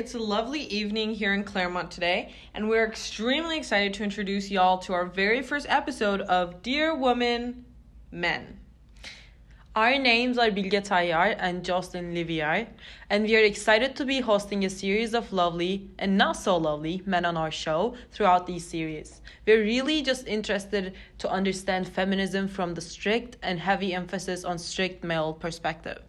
It's a lovely evening here in Claremont today, and we're extremely excited to introduce y'all to our very first episode of Dear Woman, Men. Our names are Bilge Tayyar and Jocelyn Livier, and we are excited to be hosting a series of lovely and not so lovely men on our show throughout these series. We're really just interested to understand feminism from the strict and heavy emphasis on strict male perspective.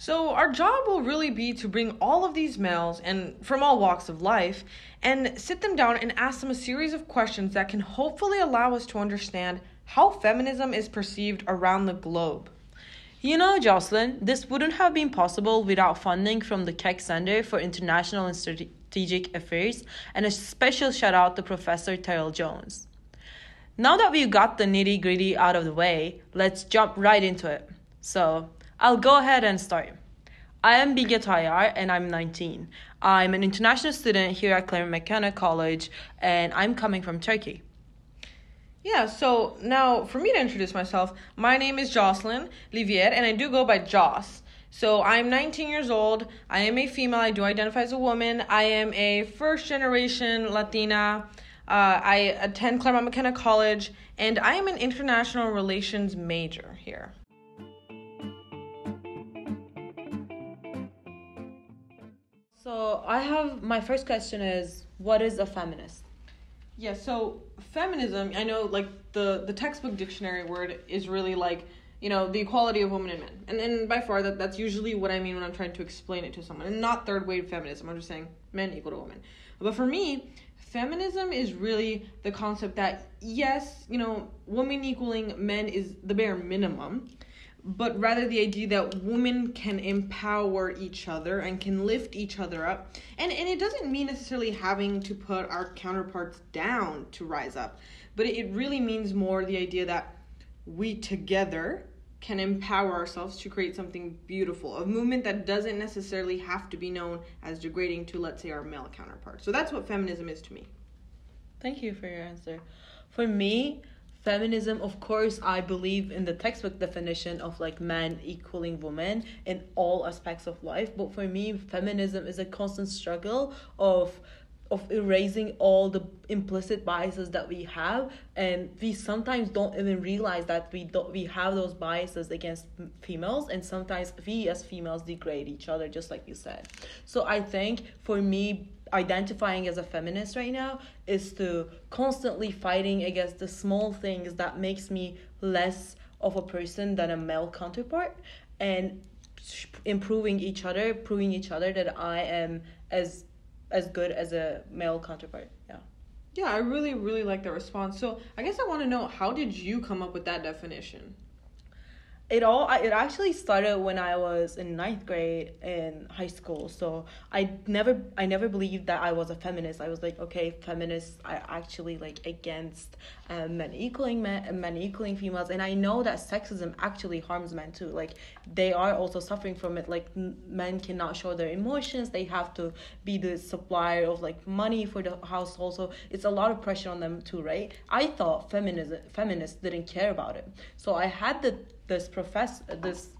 So, our job will really be to bring all of these males and from all walks of life and sit them down and ask them a series of questions that can hopefully allow us to understand how feminism is perceived around the globe. You know, Jocelyn, this wouldn't have been possible without funding from the Keck Center for International and Strategic Affairs, and a special shout out to Professor Terrell Jones. Now that we've got the nitty gritty out of the way, let's jump right into it. So, I'll go ahead and start. I am Bilge Tayyar and I'm 19. I'm an international student here at Claremont McKenna College and I'm coming from Turkey. Yeah, so now for me to introduce myself, my name is Jocelyn Livier, and I do go by Joss. So I'm 19 years old. I am a female. I do identify as a woman. I am a first generation Latina. Uh, I attend Claremont McKenna College, and I am an international relations major here. So I have my first question is what is a feminist? Yeah, so feminism, I know like the the textbook dictionary word is really like, you know, the equality of women and men. And and by far that that's usually what I mean when I'm trying to explain it to someone. And not third wave feminism. I'm just saying men equal to women. But for me, feminism is really the concept that yes, you know, women equaling men is the bare minimum but rather the idea that women can empower each other and can lift each other up. And and it doesn't mean necessarily having to put our counterparts down to rise up, but it really means more the idea that we together can empower ourselves to create something beautiful, a movement that doesn't necessarily have to be known as degrading to let's say our male counterparts. So that's what feminism is to me. Thank you for your answer. For me, feminism of course i believe in the textbook definition of like man equaling woman in all aspects of life. But for me feminism is a constant struggle of of erasing all the implicit biases that we have. And we sometimes don't even realize that we don't we have those biases against females. And sometimes we as females degrade each other just like you said. So i think for me identifying as a feminist right now is to constantly fighting against the small things that makes me less of a person than a male counterpart and improving each other proving each other that i am as as good as a male counterpart. Yeah. Yeah i really really like the response. So i guess i want to know how did you come up with that definition it all it actually started when I was in ninth grade in high school. So I never I never believed that I was a feminist. I was like, okay, feminists are actually like against um, men equaling men, men equaling females, and I know that sexism actually harms men too. Like they are also suffering from it. Like men cannot show their emotions. They have to be the supplier of like money for the household. So it's a lot of pressure on them too, right? I thought feminism feminists didn't care about it. So I had the this professor this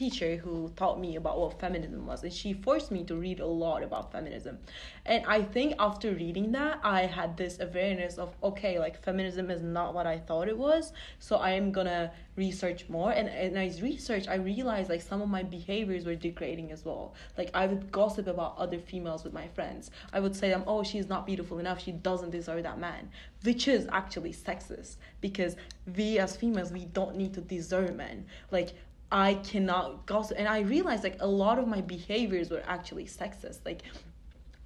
teacher who taught me about what feminism was and she forced me to read a lot about feminism. And i think after reading that i had this awareness of okay like feminism is not what i thought it was so i am gonna research more. And, and as research i realized like some of my behaviors were degrading as well. Like i would gossip about other females with my friends. I would say them oh she's not beautiful enough she doesn't deserve that man which is actually sexist because we as females we don't need to deserve men. Like I cannot gossip. And I realized like a lot of my behaviors were actually sexist. Like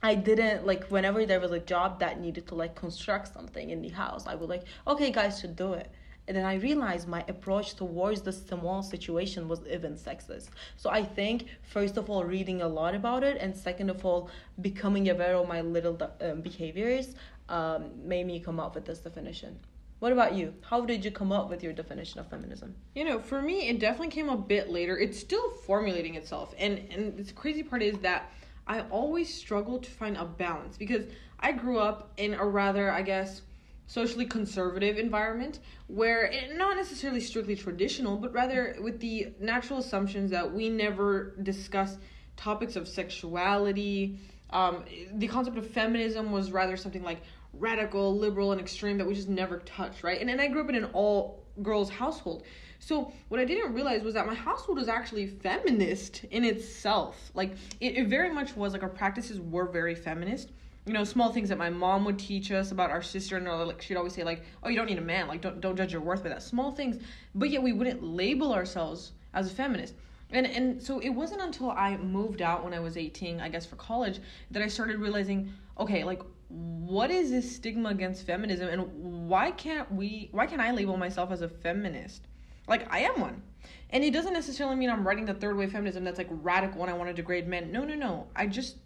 I didn't like whenever there was a job that needed to like construct something in the house, I would like, okay, guys should do it. And then I realized my approach towards the small situation was even sexist. So I think, first of all, reading a lot about it, and second of all, becoming aware of my little um, behaviors um, made me come up with this definition. What about you? How did you come up with your definition of feminism? You know, for me, it definitely came a bit later. It's still formulating itself, and and the crazy part is that I always struggle to find a balance because I grew up in a rather, I guess, socially conservative environment where it, not necessarily strictly traditional, but rather with the natural assumptions that we never discuss topics of sexuality um, the concept of feminism was rather something like radical, liberal, and extreme that we just never touched, right? And and I grew up in an all girls household. So what I didn't realize was that my household was actually feminist in itself. Like it, it very much was like our practices were very feminist. You know, small things that my mom would teach us about our sister and like she'd always say like, "Oh, you don't need a man. Like don't don't judge your worth by that." Small things, but yet we wouldn't label ourselves as a feminist. And and so it wasn't until I moved out when I was 18, I guess for college, that I started realizing, okay, like what is this stigma against feminism and why can't we why can't I label myself as a feminist? Like I am one. And it doesn't necessarily mean I'm writing the third wave feminism that's like radical and I want to degrade men. No, no, no. I just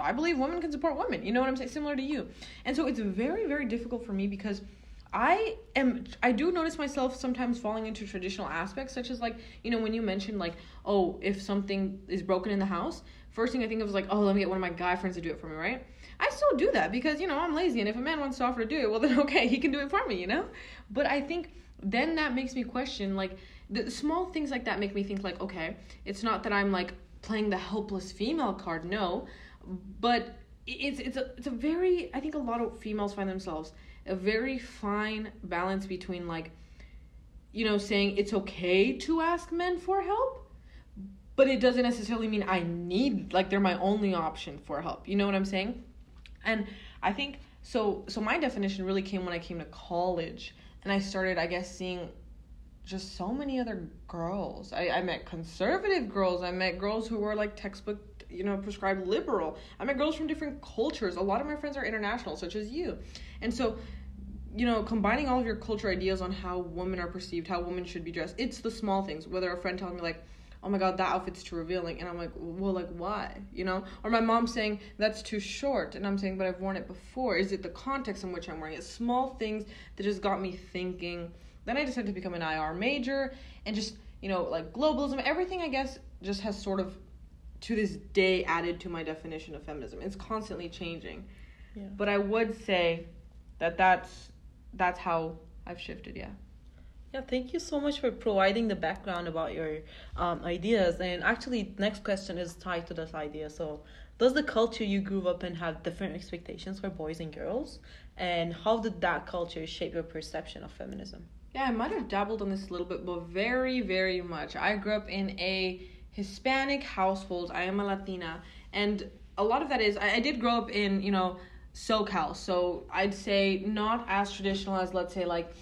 I believe women can support women. You know what I'm saying? Similar to you. And so it's very, very difficult for me because I am I do notice myself sometimes falling into traditional aspects such as like, you know, when you mentioned like, oh, if something is broken in the house, first thing I think of is like, oh, let me get one of my guy friends to do it for me, right? I still do that because, you know, I'm lazy and if a man wants to offer to do it, well then okay, he can do it for me, you know? But I think then that makes me question like the small things like that make me think like, okay, it's not that I'm like playing the helpless female card, no, but it's it's a it's a very I think a lot of females find themselves a very fine balance between like you know saying it's okay to ask men for help but it doesn't necessarily mean I need like they're my only option for help. You know what I'm saying? And I think so so my definition really came when I came to college and I started I guess seeing just so many other girls. I, I met conservative girls. I met girls who were like textbook, you know, prescribed liberal. I met girls from different cultures. A lot of my friends are international, such as you. And so, you know, combining all of your culture ideas on how women are perceived, how women should be dressed, it's the small things. Whether a friend telling me, like, oh my god, that outfit's too revealing. And I'm like, well, like, why? You know? Or my mom saying, that's too short. And I'm saying, but I've worn it before. Is it the context in which I'm wearing it? Small things that just got me thinking then I decided to become an IR major and just, you know, like globalism, everything I guess just has sort of to this day added to my definition of feminism. It's constantly changing. Yeah. But I would say that that's that's how I've shifted, yeah. Yeah, thank you so much for providing the background about your um, ideas. And actually, next question is tied to this idea. So, does the culture you grew up in have different expectations for boys and girls? And how did that culture shape your perception of feminism? Yeah, I might have dabbled on this a little bit, but very, very much. I grew up in a Hispanic household. I am a Latina, and a lot of that is I, I did grow up in you know SoCal, so I'd say not as traditional as let's say like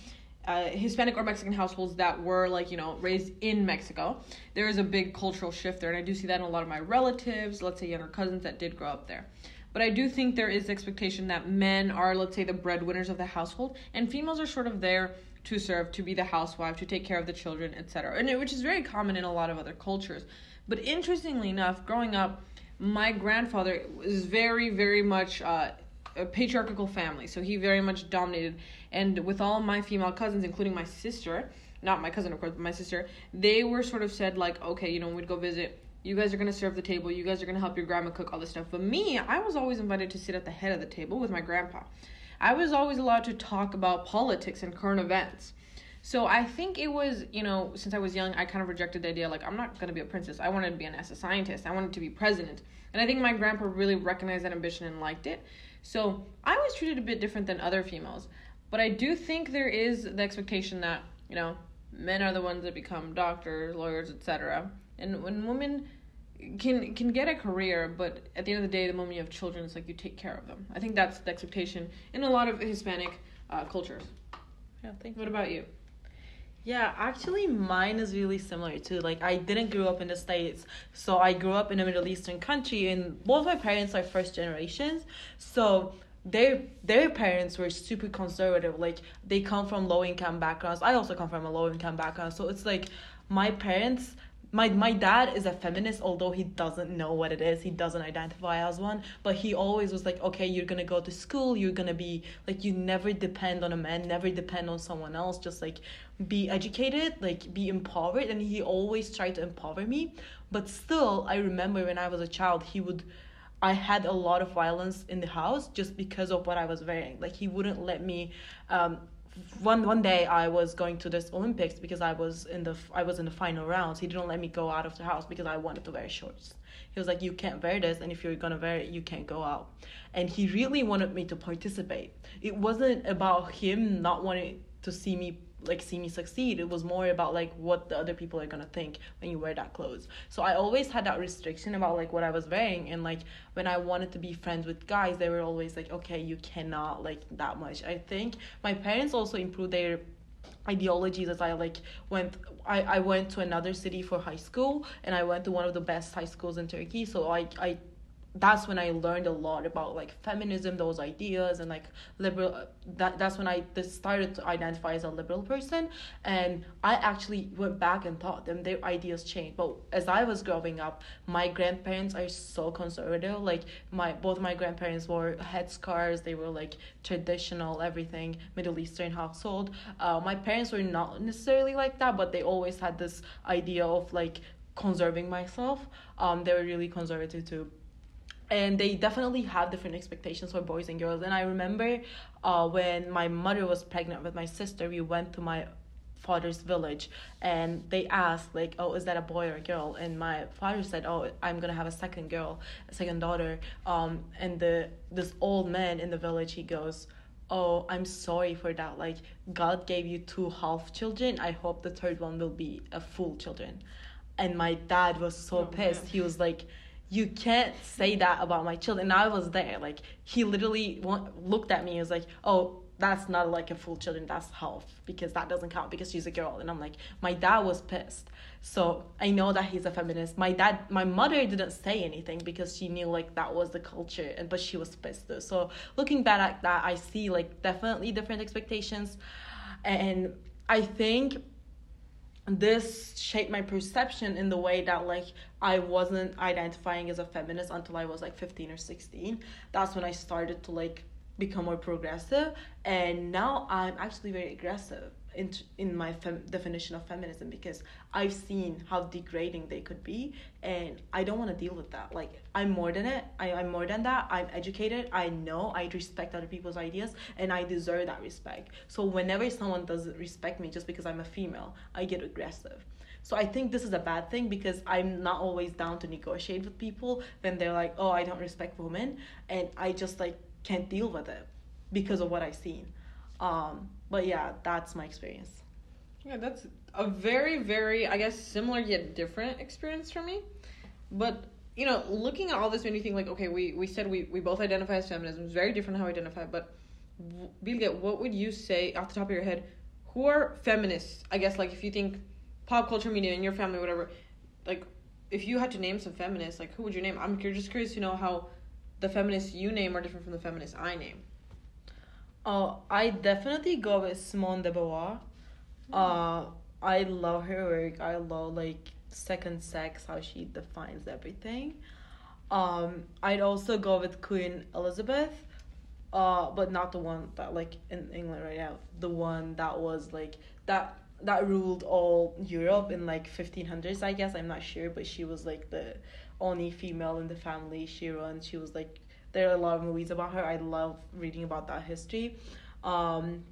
uh, Hispanic or Mexican households that were like you know raised in Mexico. There is a big cultural shift there, and I do see that in a lot of my relatives, let's say younger cousins that did grow up there. But I do think there is expectation that men are, let's say, the breadwinners of the household, and females are sort of there to serve, to be the housewife, to take care of the children, etc. And it, which is very common in a lot of other cultures. But interestingly enough, growing up, my grandfather was very, very much uh, a patriarchal family. So he very much dominated. And with all my female cousins, including my sister, not my cousin, of course, but my sister, they were sort of said, like, okay, you know, we'd go visit. You guys are to serve the table. You guys are to help your grandma cook all this stuff. But me, I was always invited to sit at the head of the table with my grandpa. I was always allowed to talk about politics and current events. So I think it was, you know, since I was young, I kind of rejected the idea like I'm not going to be a princess. I wanted to be an NASA scientist. I wanted to be president. And I think my grandpa really recognized that ambition and liked it. So I was treated a bit different than other females. But I do think there is the expectation that, you know, men are the ones that become doctors, lawyers, etc. And when women can can get a career, but at the end of the day, the moment you have children, it's like you take care of them. I think that's the expectation in a lot of Hispanic uh, cultures. Yeah, thank you. What about you? Yeah, actually, mine is really similar too. Like, I didn't grow up in the States, so I grew up in a Middle Eastern country, and both my parents are first generations. So, their their parents were super conservative like they come from low income backgrounds i also come from a low income background so it's like my parents my my dad is a feminist although he doesn't know what it is. He doesn't identify as one. But he always was like okay you're gonna go to school. You're gonna be like you never depend on a man. Never depend on someone else. Just like be educated like be empowered. And he always tried to empower me. But still i remember when i was a child he would I had a lot of violence in the house just because of what I was wearing. Like he wouldn't let me um, one one day I was going to this Olympics because I was in the I was in the final rounds. He didn't let me go out of the house because I wanted to wear shorts. He was like, "You can't wear this, and if you're gonna wear it, you can't go out." And he really wanted me to participate. It wasn't about him not wanting to see me like see me succeed. It was more about like what the other people are gonna think when you wear that clothes. So i always had that restriction about like what i was wearing. And like when i wanted to be friends with guys they were always like okay you cannot like that much. I think my parents also improved their ideologies as I like went I, I went to another city for high school and I went to one of the best high schools in Turkey. So I I that's when I learned a lot about like feminism, those ideas, and like liberal. That that's when I started to identify as a liberal person, and I actually went back and thought them their ideas changed. But as I was growing up, my grandparents are so conservative. Like my both my grandparents wore headscarves. They were like traditional everything Middle Eastern household. Uh, my parents were not necessarily like that, but they always had this idea of like conserving myself. Um, they were really conservative too and they definitely have different expectations for boys and girls. And i remember uh, when my mother was pregnant with my sister we went to my father's village and they asked like oh is that a boy or a girl? And my father said oh i'm gonna have a second girl a second daughter. Um and the this old man in the village he goes oh i'm sorry for that. Like god gave you two half children i hope the third one will be a full children. And my dad was so oh, pissed. Man. he was like you can't say that about my children. And I was there. Like he literally looked at me and was like, "Oh, that's not like a full children. That's half because that doesn't count because she's a girl." And I'm like, my dad was pissed. So I know that he's a feminist. My dad, my mother didn't say anything because she knew like that was the culture, and but she was pissed. Though. So looking back at that, I see like definitely different expectations, and I think this shaped my perception in the way that like I wasn't identifying as a feminist until I was like 15 or 16. That's when I started to like become more progressive and now I'm actually very aggressive in in my fem- definition of feminism because I've seen how degrading they could be, and I don't want to deal with that. Like I'm more than it. I, I'm more than that. I'm educated. I know. I respect other people's ideas, and I deserve that respect. So whenever someone doesn't respect me just because I'm a female, I get aggressive. So I think this is a bad thing because I'm not always down to negotiate with people when they're like, "Oh, I don't respect women," and I just like can't deal with it because of what I've seen. Um, but yeah, that's my experience. Yeah, that's a very, very, I guess, similar yet different experience for me. But you know, looking at all this, when you think like, okay, we we said we we both identify as feminism. It's very different how we identify. But Bilge, what would you say off the top of your head? Who are feminists? I guess like if you think pop culture media in your family, whatever, like if you had to name some feminists, like who would you name? I'm just curious to know how the feminists you name are different from the feminists I name. Oh, I definitely go with Simone de Beauvoir. Uh, I love her work. I love like Second Sex, how she defines everything. Um, I'd also go with Queen Elizabeth, uh, but not the one that like in England right now. The one that was like that that ruled all Europe in like 1500s, I guess. I'm not sure, but she was like the only female in the family. She run. She was like there are a lot of movies about her. I love reading about that history. Um,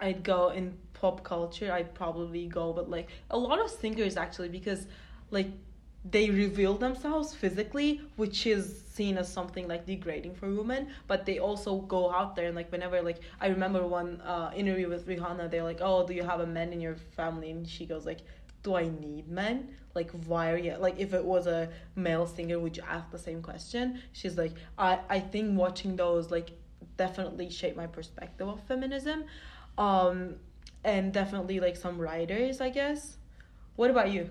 I'd go in pop culture. I'd probably go with like a lot of singers actually because like they reveal themselves physically, which is seen as something like degrading for women. But they also go out there and like whenever like I remember one uh, interview with Rihanna, they're like, "Oh, do you have a man in your family?" And she goes like, "Do I need men?" like why are you like if it was a male singer would you ask the same question? She's like i i think watching those like definitely shaped my perspective of feminism. Um and definitely like some writers i guess. What about you?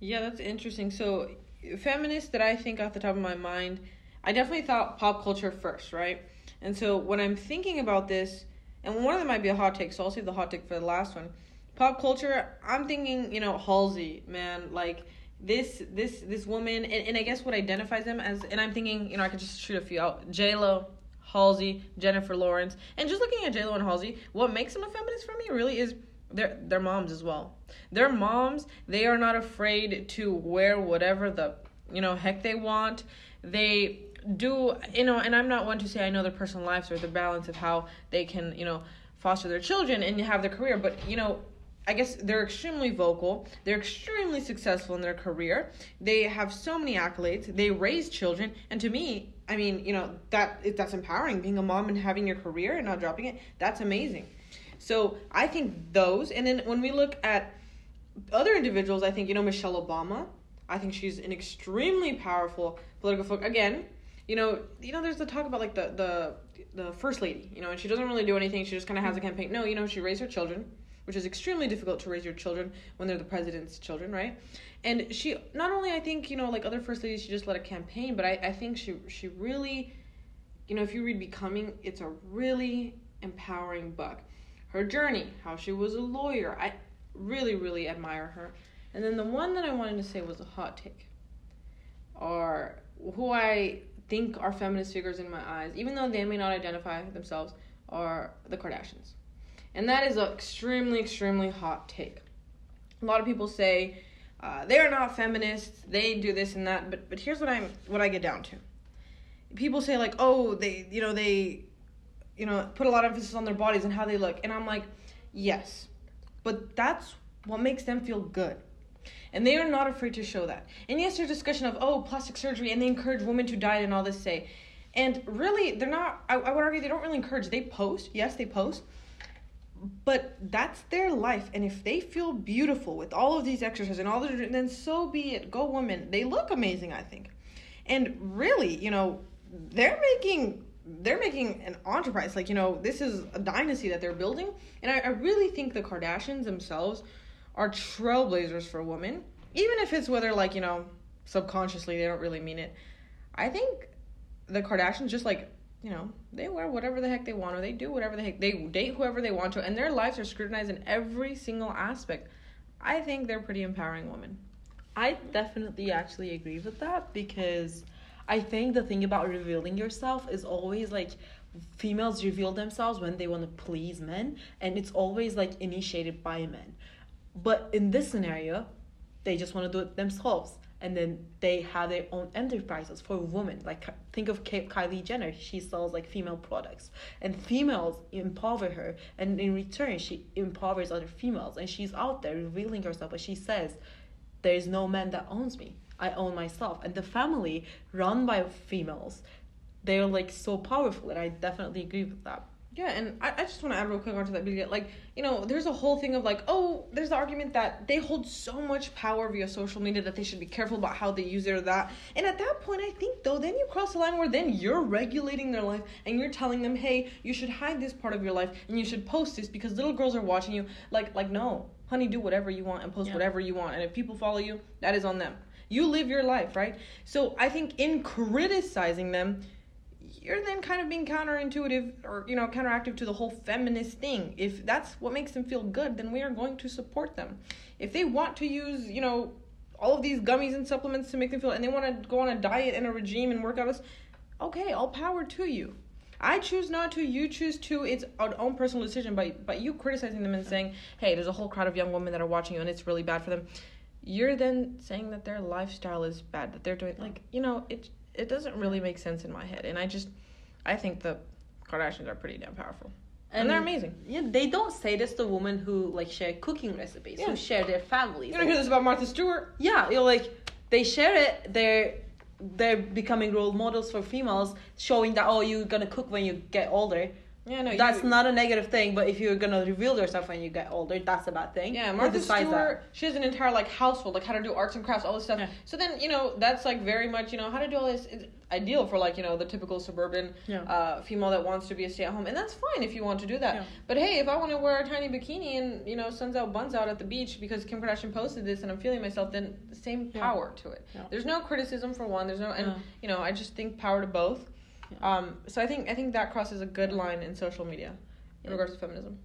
Yeah that's interesting. So feminists that i think off the top of my mind i definitely thought pop culture first right? And so when i'm thinking about this and one of them might be a hot take so i'll save the hot take for the last one pop culture, I'm thinking, you know, Halsey, man, like this this this woman and, and I guess what identifies them as and I'm thinking, you know, I could just shoot a few out. J Lo, Halsey, Jennifer Lawrence. And just looking at J Lo and Halsey, what makes them a feminist for me really is their their moms as well. Their moms, they are not afraid to wear whatever the you know heck they want. They do you know, and I'm not one to say I know their personal lives or the balance of how they can, you know, foster their children and have their career. But you know, I guess they're extremely vocal. They're extremely successful in their career. They have so many accolades. They raise children, and to me, I mean, you know, that that's empowering. Being a mom and having your career and not dropping it, that's amazing. So I think those, and then when we look at other individuals, I think you know Michelle Obama. I think she's an extremely powerful political figure. Again, you know, you know, there's the talk about like the the the first lady, you know, and she doesn't really do anything. She just kind of has a campaign. No, you know, she raised her children which is extremely difficult to raise your children when they're the president's children, right? And she not only I think you know like other first ladies, she just led a campaign, but I I think she she really, you know, if you read Becoming, it's a really empowering book. Her journey, how she was a lawyer, I really really admire her. And then the one that I wanted to say was a hot take, or who I think are feminist figures in my eyes, even though they may not identify themselves, are the Kardashians. And that is an extremely, extremely hot take. A lot of people say uh, they're not feminists, they do this and that, but but here's what I'm what I get down to. People say like, oh, they you know they, you know, put a lot of emphasis on their bodies and how they look, and I'm like, yes, but that's what makes them feel good. And they are not afraid to show that. And yes, there's discussion of, oh, plastic surgery, and they encourage women to diet and all this say. And really, they're not, I, I would argue they don't really encourage. They post, yes, they post, but that's their life and if they feel beautiful with all of these exercises and all the then so be it. Go women they look amazing i think. And really you know they're making they're making an enterprise. Like you know this is a dynasty that they're building and i, I really think the kardashians themselves are trailblazers for women even if it's whether like you know subconsciously they don't really mean it. I think the kardashians just like you know, they wear whatever the heck they want, or they do whatever the heck they date whoever they want to, and their lives are scrutinized in every single aspect. I think they're pretty empowering women. I definitely actually agree with that because I think the thing about revealing yourself is always like females reveal themselves when they want to please men, and it's always like initiated by men. But in this scenario, they just want to do it themselves and then they have their own enterprises for women. Like think of kylie jenner. She sells like female products. And females empower her and in return she empowers other females. And she's out there revealing herself. But she says there's no man that owns me. I own myself. And the family run by females they're like so powerful. And i definitely agree with that yeah, and I, I just want to add real quick onto that because, like, you know, there's a whole thing of like, oh, there's the argument that they hold so much power via social media that they should be careful about how they use it or that. And at that point, I think though, then you cross the line where then you're regulating their life and you're telling them, hey, you should hide this part of your life and you should post this because little girls are watching you. Like, like no, honey, do whatever you want and post yeah. whatever you want, and if people follow you, that is on them. You live your life, right? So I think in criticizing them you're then kind of being counterintuitive or you know counteractive to the whole feminist thing if that's what makes them feel good then we are going to support them if they want to use you know all of these gummies and supplements to make them feel and they want to go on a diet and a regime and work out okay all power to you I choose not to. You choose to. It's our own personal decision. But but you criticizing them and saying, "Hey, there's a whole crowd of young women that are watching you, and it's really bad for them." You're then saying that their lifestyle is bad. That they're doing like you know it it doesn't really make sense in my head. And I just, I think the Kardashians are pretty damn powerful. And, and they're amazing. Yeah, they don't say this to women who like share cooking recipes, yeah. who share their families. You don't hear this about Martha Stewart. Yeah, you're like they share it. They're they're becoming role models for females, showing that oh you're gonna cook when you get older. Yeah, no, that's you, not a negative thing. But if you're gonna reveal yourself when you get older, that's a bad thing. Yeah, Martha Stewart, that. she has an entire like household, like how to do arts and crafts, all this stuff. Yeah. So then you know that's like very much you know how to do all this. It's ideal for like you know the typical suburban yeah. uh, female that wants to be a stay at home, and that's fine if you want to do that. Yeah. But hey, if I want to wear a tiny bikini and you know suns out, buns out at the beach because Kim Kardashian posted this and I'm feeling myself, then the same power to it. There's no criticism for one. There's no, and you know I just think power to both. Um, so I think I think that crosses a good line in social media in regards to feminism.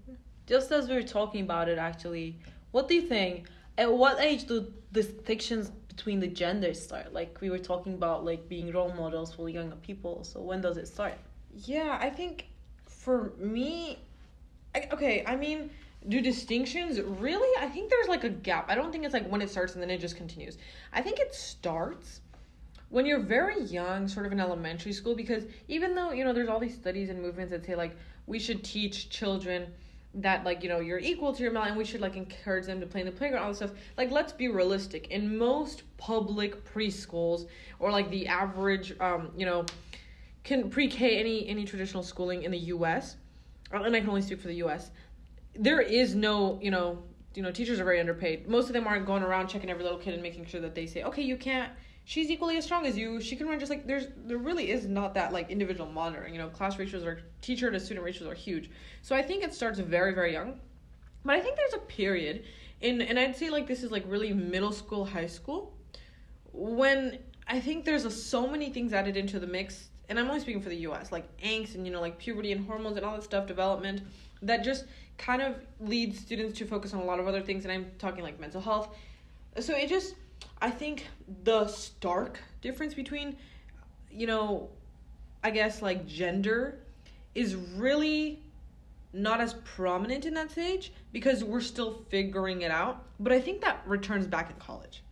Just as we were talking about it, actually, what do you think? At what age do distinctions between the genders start? Like we were talking about, like being role models for younger people. So when does it start? Yeah, I think for me, I, okay. I mean, do distinctions really? I think there's like a gap. I don't think it's like when it starts and then it just continues. I think it starts when you're very young, sort of in elementary school, because even though, you know, there's all these studies and movements that say, like, we should teach children that like you know you're equal to your male and we should like encourage them to play in the playground all this stuff like let's be realistic. In most public preschools or like the average um you know can pre-k any any traditional schooling in the us uh, and i can only speak for the us there is no you know you know teachers are very underpaid. Most of them aren't going around checking every little kid and making sure that they say okay you can't she's equally as strong as you. She can run just like there's there really is not that like individual monitoring. You know, class ratios are teacher to student ratios are huge. So I think it starts very very young. But I think there's a period in and I'd say like this is like really middle school, high school when I think there's a, so many things added into the mix and I'm only speaking for the US, like angst and you know like puberty and hormones and all that stuff development that just kind of leads students to focus on a lot of other things and I'm talking like mental health. So it just I think the stark difference between, you know, I guess like gender is really not as prominent in that stage because we're still figuring it out. But I think that returns back in college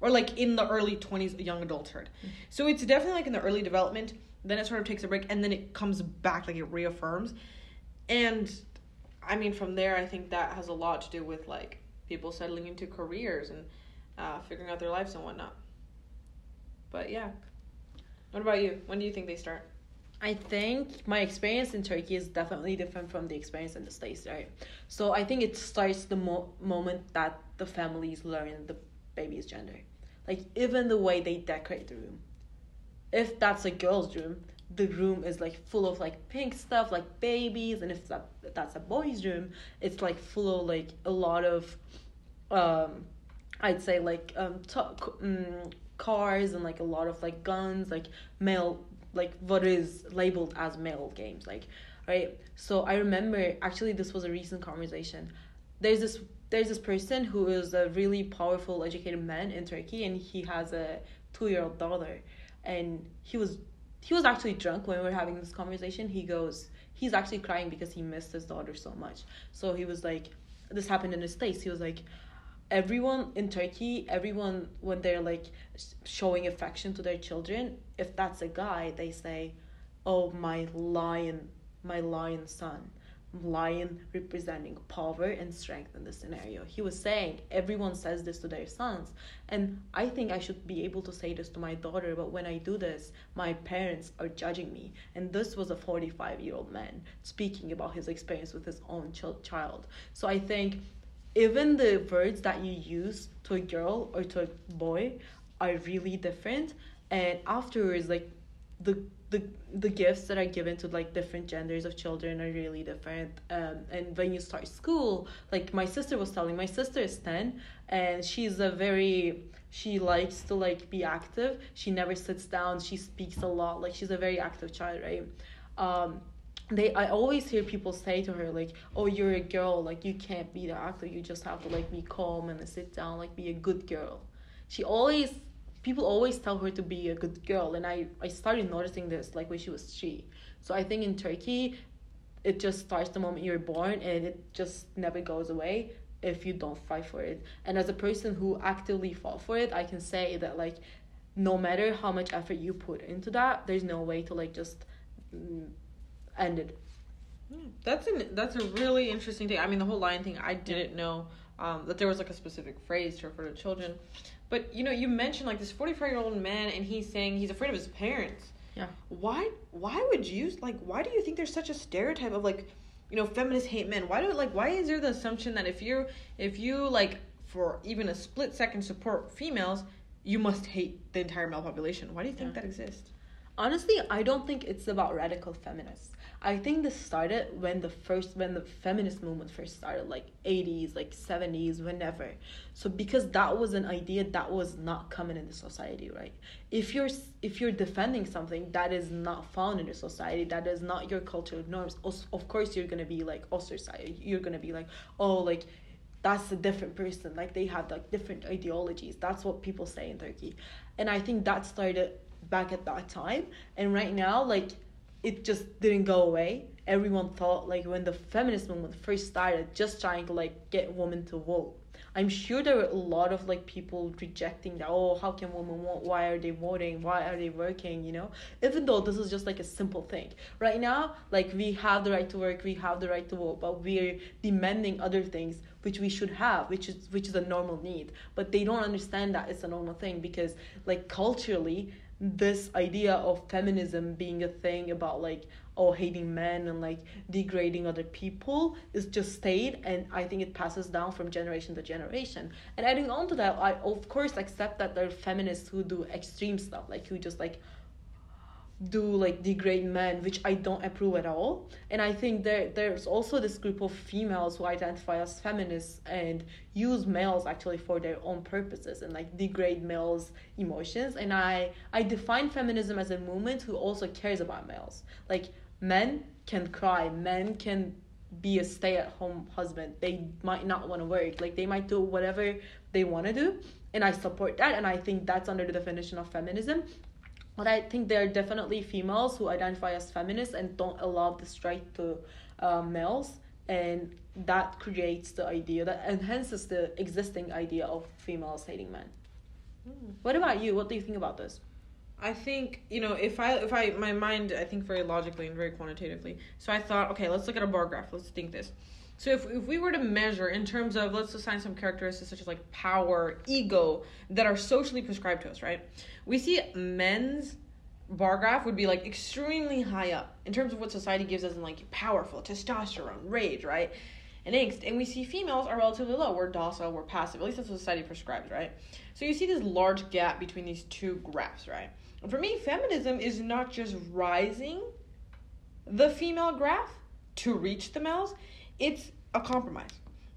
or like in the early 20s, young adulthood. Mm-hmm. So it's definitely like in the early development, then it sort of takes a break and then it comes back, like it reaffirms. And I mean, from there, I think that has a lot to do with like people settling into careers and uh, figuring out their lives and whatnot. But yeah. What about you? When do you think they start? I think my experience in Turkey is definitely different from the experience in the States, right? So I think it starts the mo- moment that the families learn the baby's gender. Like, even the way they decorate the room. If that's a girl's room, the room is like full of like pink stuff, like babies, and if that, that's a boy's room, it's like full of like a lot of um, I'd say like um, um cars and like a lot of like guns, like male, like what is labeled as male games, like right. So I remember actually this was a recent conversation. There's this there's this person who is a really powerful, educated man in Turkey, and he has a two year old daughter, and he was he was actually drunk when we were having this conversation. He goes, he's actually crying because he missed his daughter so much. So he was like, this happened in the states. He was like, everyone in Turkey, everyone when they're like showing affection to their children, if that's a guy, they say, "Oh, my lion, my lion son." Lion representing power and strength in this scenario. He was saying everyone says this to their sons, and I think I should be able to say this to my daughter, but when I do this, my parents are judging me. And this was a 45 year old man speaking about his experience with his own ch- child. So I think even the words that you use to a girl or to a boy are really different. And afterwards like the the the gifts that are given to like different genders of children are really different. Um, and when you start school like my sister was telling my sister is 10 and she's a very she likes to like be active. She never sits down. She speaks a lot. Like she's a very active child right? Um, they I always hear people say to her like, "Oh, you're a girl, like you can't be the actor. You just have to like be calm and sit down, like be a good girl." She always people always tell her to be a good girl, and I I started noticing this like when she was three. So I think in Turkey, it just starts the moment you're born, and it just never goes away if you don't fight for it. And as a person who actively fought for it, I can say that like no matter how much effort you put into that, there's no way to like just mm, ended. Hmm, that's an that's a really interesting thing. I mean, the whole lion thing, I didn't know um, that there was like a specific phrase to refer to children. But you know, you mentioned like this forty five year old man, and he's saying he's afraid of his parents. Yeah. Why? Why would you like? Why do you think there's such a stereotype of like, you know, feminists hate men? Why do like? Why is there the assumption that if you're if you like for even a split second support females, you must hate the entire male population? Why do you think yeah. that exists? Honestly, I don't think it's about radical feminists. I think this started when the first when the feminist movement first started, like 80s, like 70s, whenever. So because that was an idea that was not common in the society, right? If you're if you're defending something that is not found in the society, that is not your cultural norms, of course you're gonna be like ostracized. You're gonna be like, oh, like that's a different person. Like they have like different ideologies. That's what people say in Turkey, and I think that started back at that time. And right now, like it just didn't go away. Everyone thought like when the feminist movement first started, just trying to like get women to vote. I'm sure there were a lot of like people rejecting that. Oh, how can women vote? Why are they voting? Why are they working? You know, even though this is just like a simple thing. Right now, like we have the right to work, we have the right to vote, but we're demanding other things which we should have, which is which is a normal need. But they don't understand that it's a normal thing because like culturally, this idea of feminism being a thing about like oh hating men and like degrading other people is just stayed and i think it passes down from generation to generation. And adding on to that i of course accept that there are feminists who do extreme stuff like who just like do like degrade men which i don't approve at all. And i think there there's also this group of females who identify as feminists and use males actually for their own purposes and like degrade males emotions. And i i define feminism as a movement who also cares about males. Like men can cry. Men can be a stay-at-home husband. They might not want to work. Like they might do whatever they want to do. And i support that. And i think that's under the definition of feminism but I think there are definitely females who identify as feminists and don't allow this right to uh, males, and that creates the idea that enhances the existing idea of females hating men. Mm. What about you? What do you think about this? I think you know if I if I my mind I think very logically and very quantitatively. So I thought, okay, let's look at a bar graph. Let's think this. So if, if we were to measure in terms of let's assign some characteristics such as like power, ego that are socially prescribed to us, right? We see men's bar graph would be like extremely high up in terms of what society gives us in like powerful, testosterone, rage, right? And angst. And we see females are relatively low. We're docile, we're passive. At least that's what society prescribes, right? So you see this large gap between these two graphs, right? And for me, feminism is not just rising the female graph to reach the males, it's a compromise.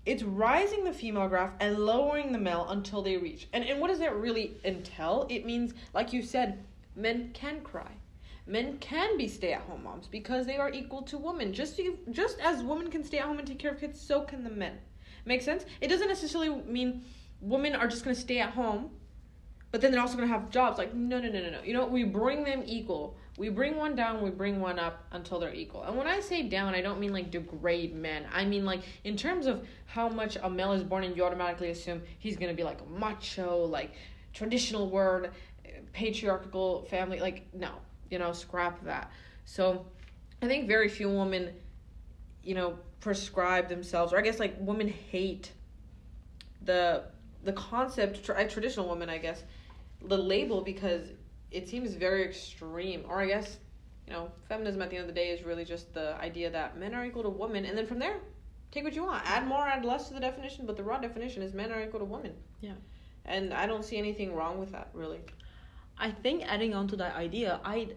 It's rising the female graph and lowering the male until they reach. And, and what does that really entail? It means, like you said, men can cry. Men can be stay at home moms because they are equal to women. Just, just as women can stay at home and take care of kids, so can the men. Make sense? It doesn't necessarily mean women are just going to stay at home, but then they're also going to have jobs. Like, no, no, no, no, no. You know, we bring them equal we bring one down, we bring one up until they're equal. And when I say down, I don't mean like degrade men. I mean like in terms of how much a male is born and you automatically assume he's gonna be like a macho, like traditional word, patriarchal family. Like, no, you know, scrap that. So I think very few women, you know, prescribe themselves, or I guess like women hate the the concept, tra- traditional woman, I guess, the label because it seems very extreme. Or I guess, you know, feminism at the end of the day is really just the idea that men are equal to women, and then from there, take what you want. Add more, add less to the definition, but the raw definition is men are equal to women. Yeah. And I don't see anything wrong with that, really. I think adding on to that idea, I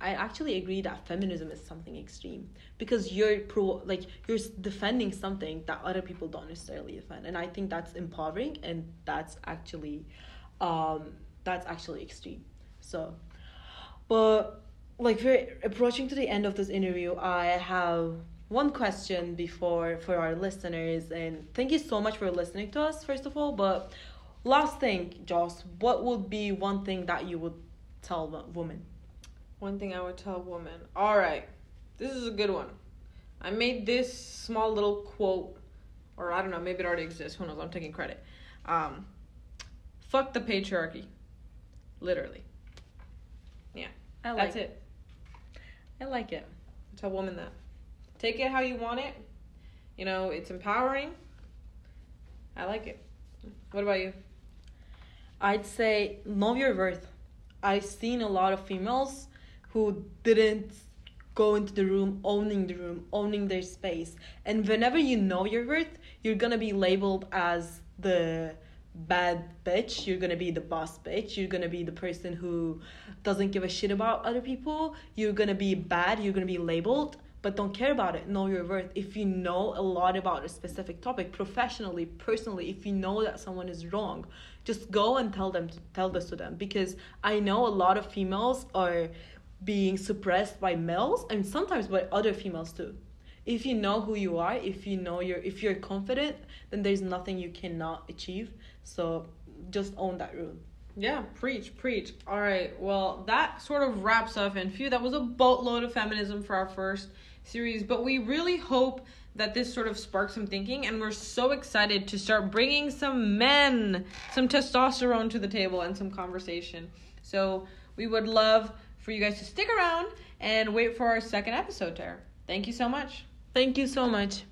I actually agree that feminism is something extreme because you're pro like you're defending something that other people don't necessarily defend, and I think that's empowering and that's actually um that's actually extreme. So, but like we're approaching to the end of this interview, I have one question before for our listeners, and thank you so much for listening to us, first of all. But last thing, Joss, what would be one thing that you would tell a woman? One thing I would tell a woman. All right, this is a good one. I made this small little quote, or I don't know, maybe it already exists. Who knows? I'm taking credit. Um, fuck the patriarchy. Literally. I like That's it. I like it. Tell woman that. Take it how you want it. You know, it's empowering. I like it. What about you? I'd say know your worth. I've seen a lot of females who didn't go into the room owning the room, owning their space. And whenever you know your worth, you're gonna be labeled as the bad bitch you're gonna be the boss bitch. You're gonna be the person who doesn't give a shit about other people. You're gonna be bad. You're gonna be labeled. But don't care about it. Know your worth. If you know a lot about a specific topic professionally personally if you know that someone is wrong just go and tell them tell this to them. Because i know a lot of females are being suppressed by males and sometimes by other females too. If you know who you are if you know you're if you're confident then there's nothing you cannot achieve so just own that room. Yeah, preach, preach. All right. Well, that sort of wraps up and phew, that was a boatload of feminism for our first series, but we really hope that this sort of sparked some thinking and we're so excited to start bringing some men, some testosterone to the table and some conversation. So, we would love for you guys to stick around and wait for our second episode, Tara. Thank you so much. Thank you so much.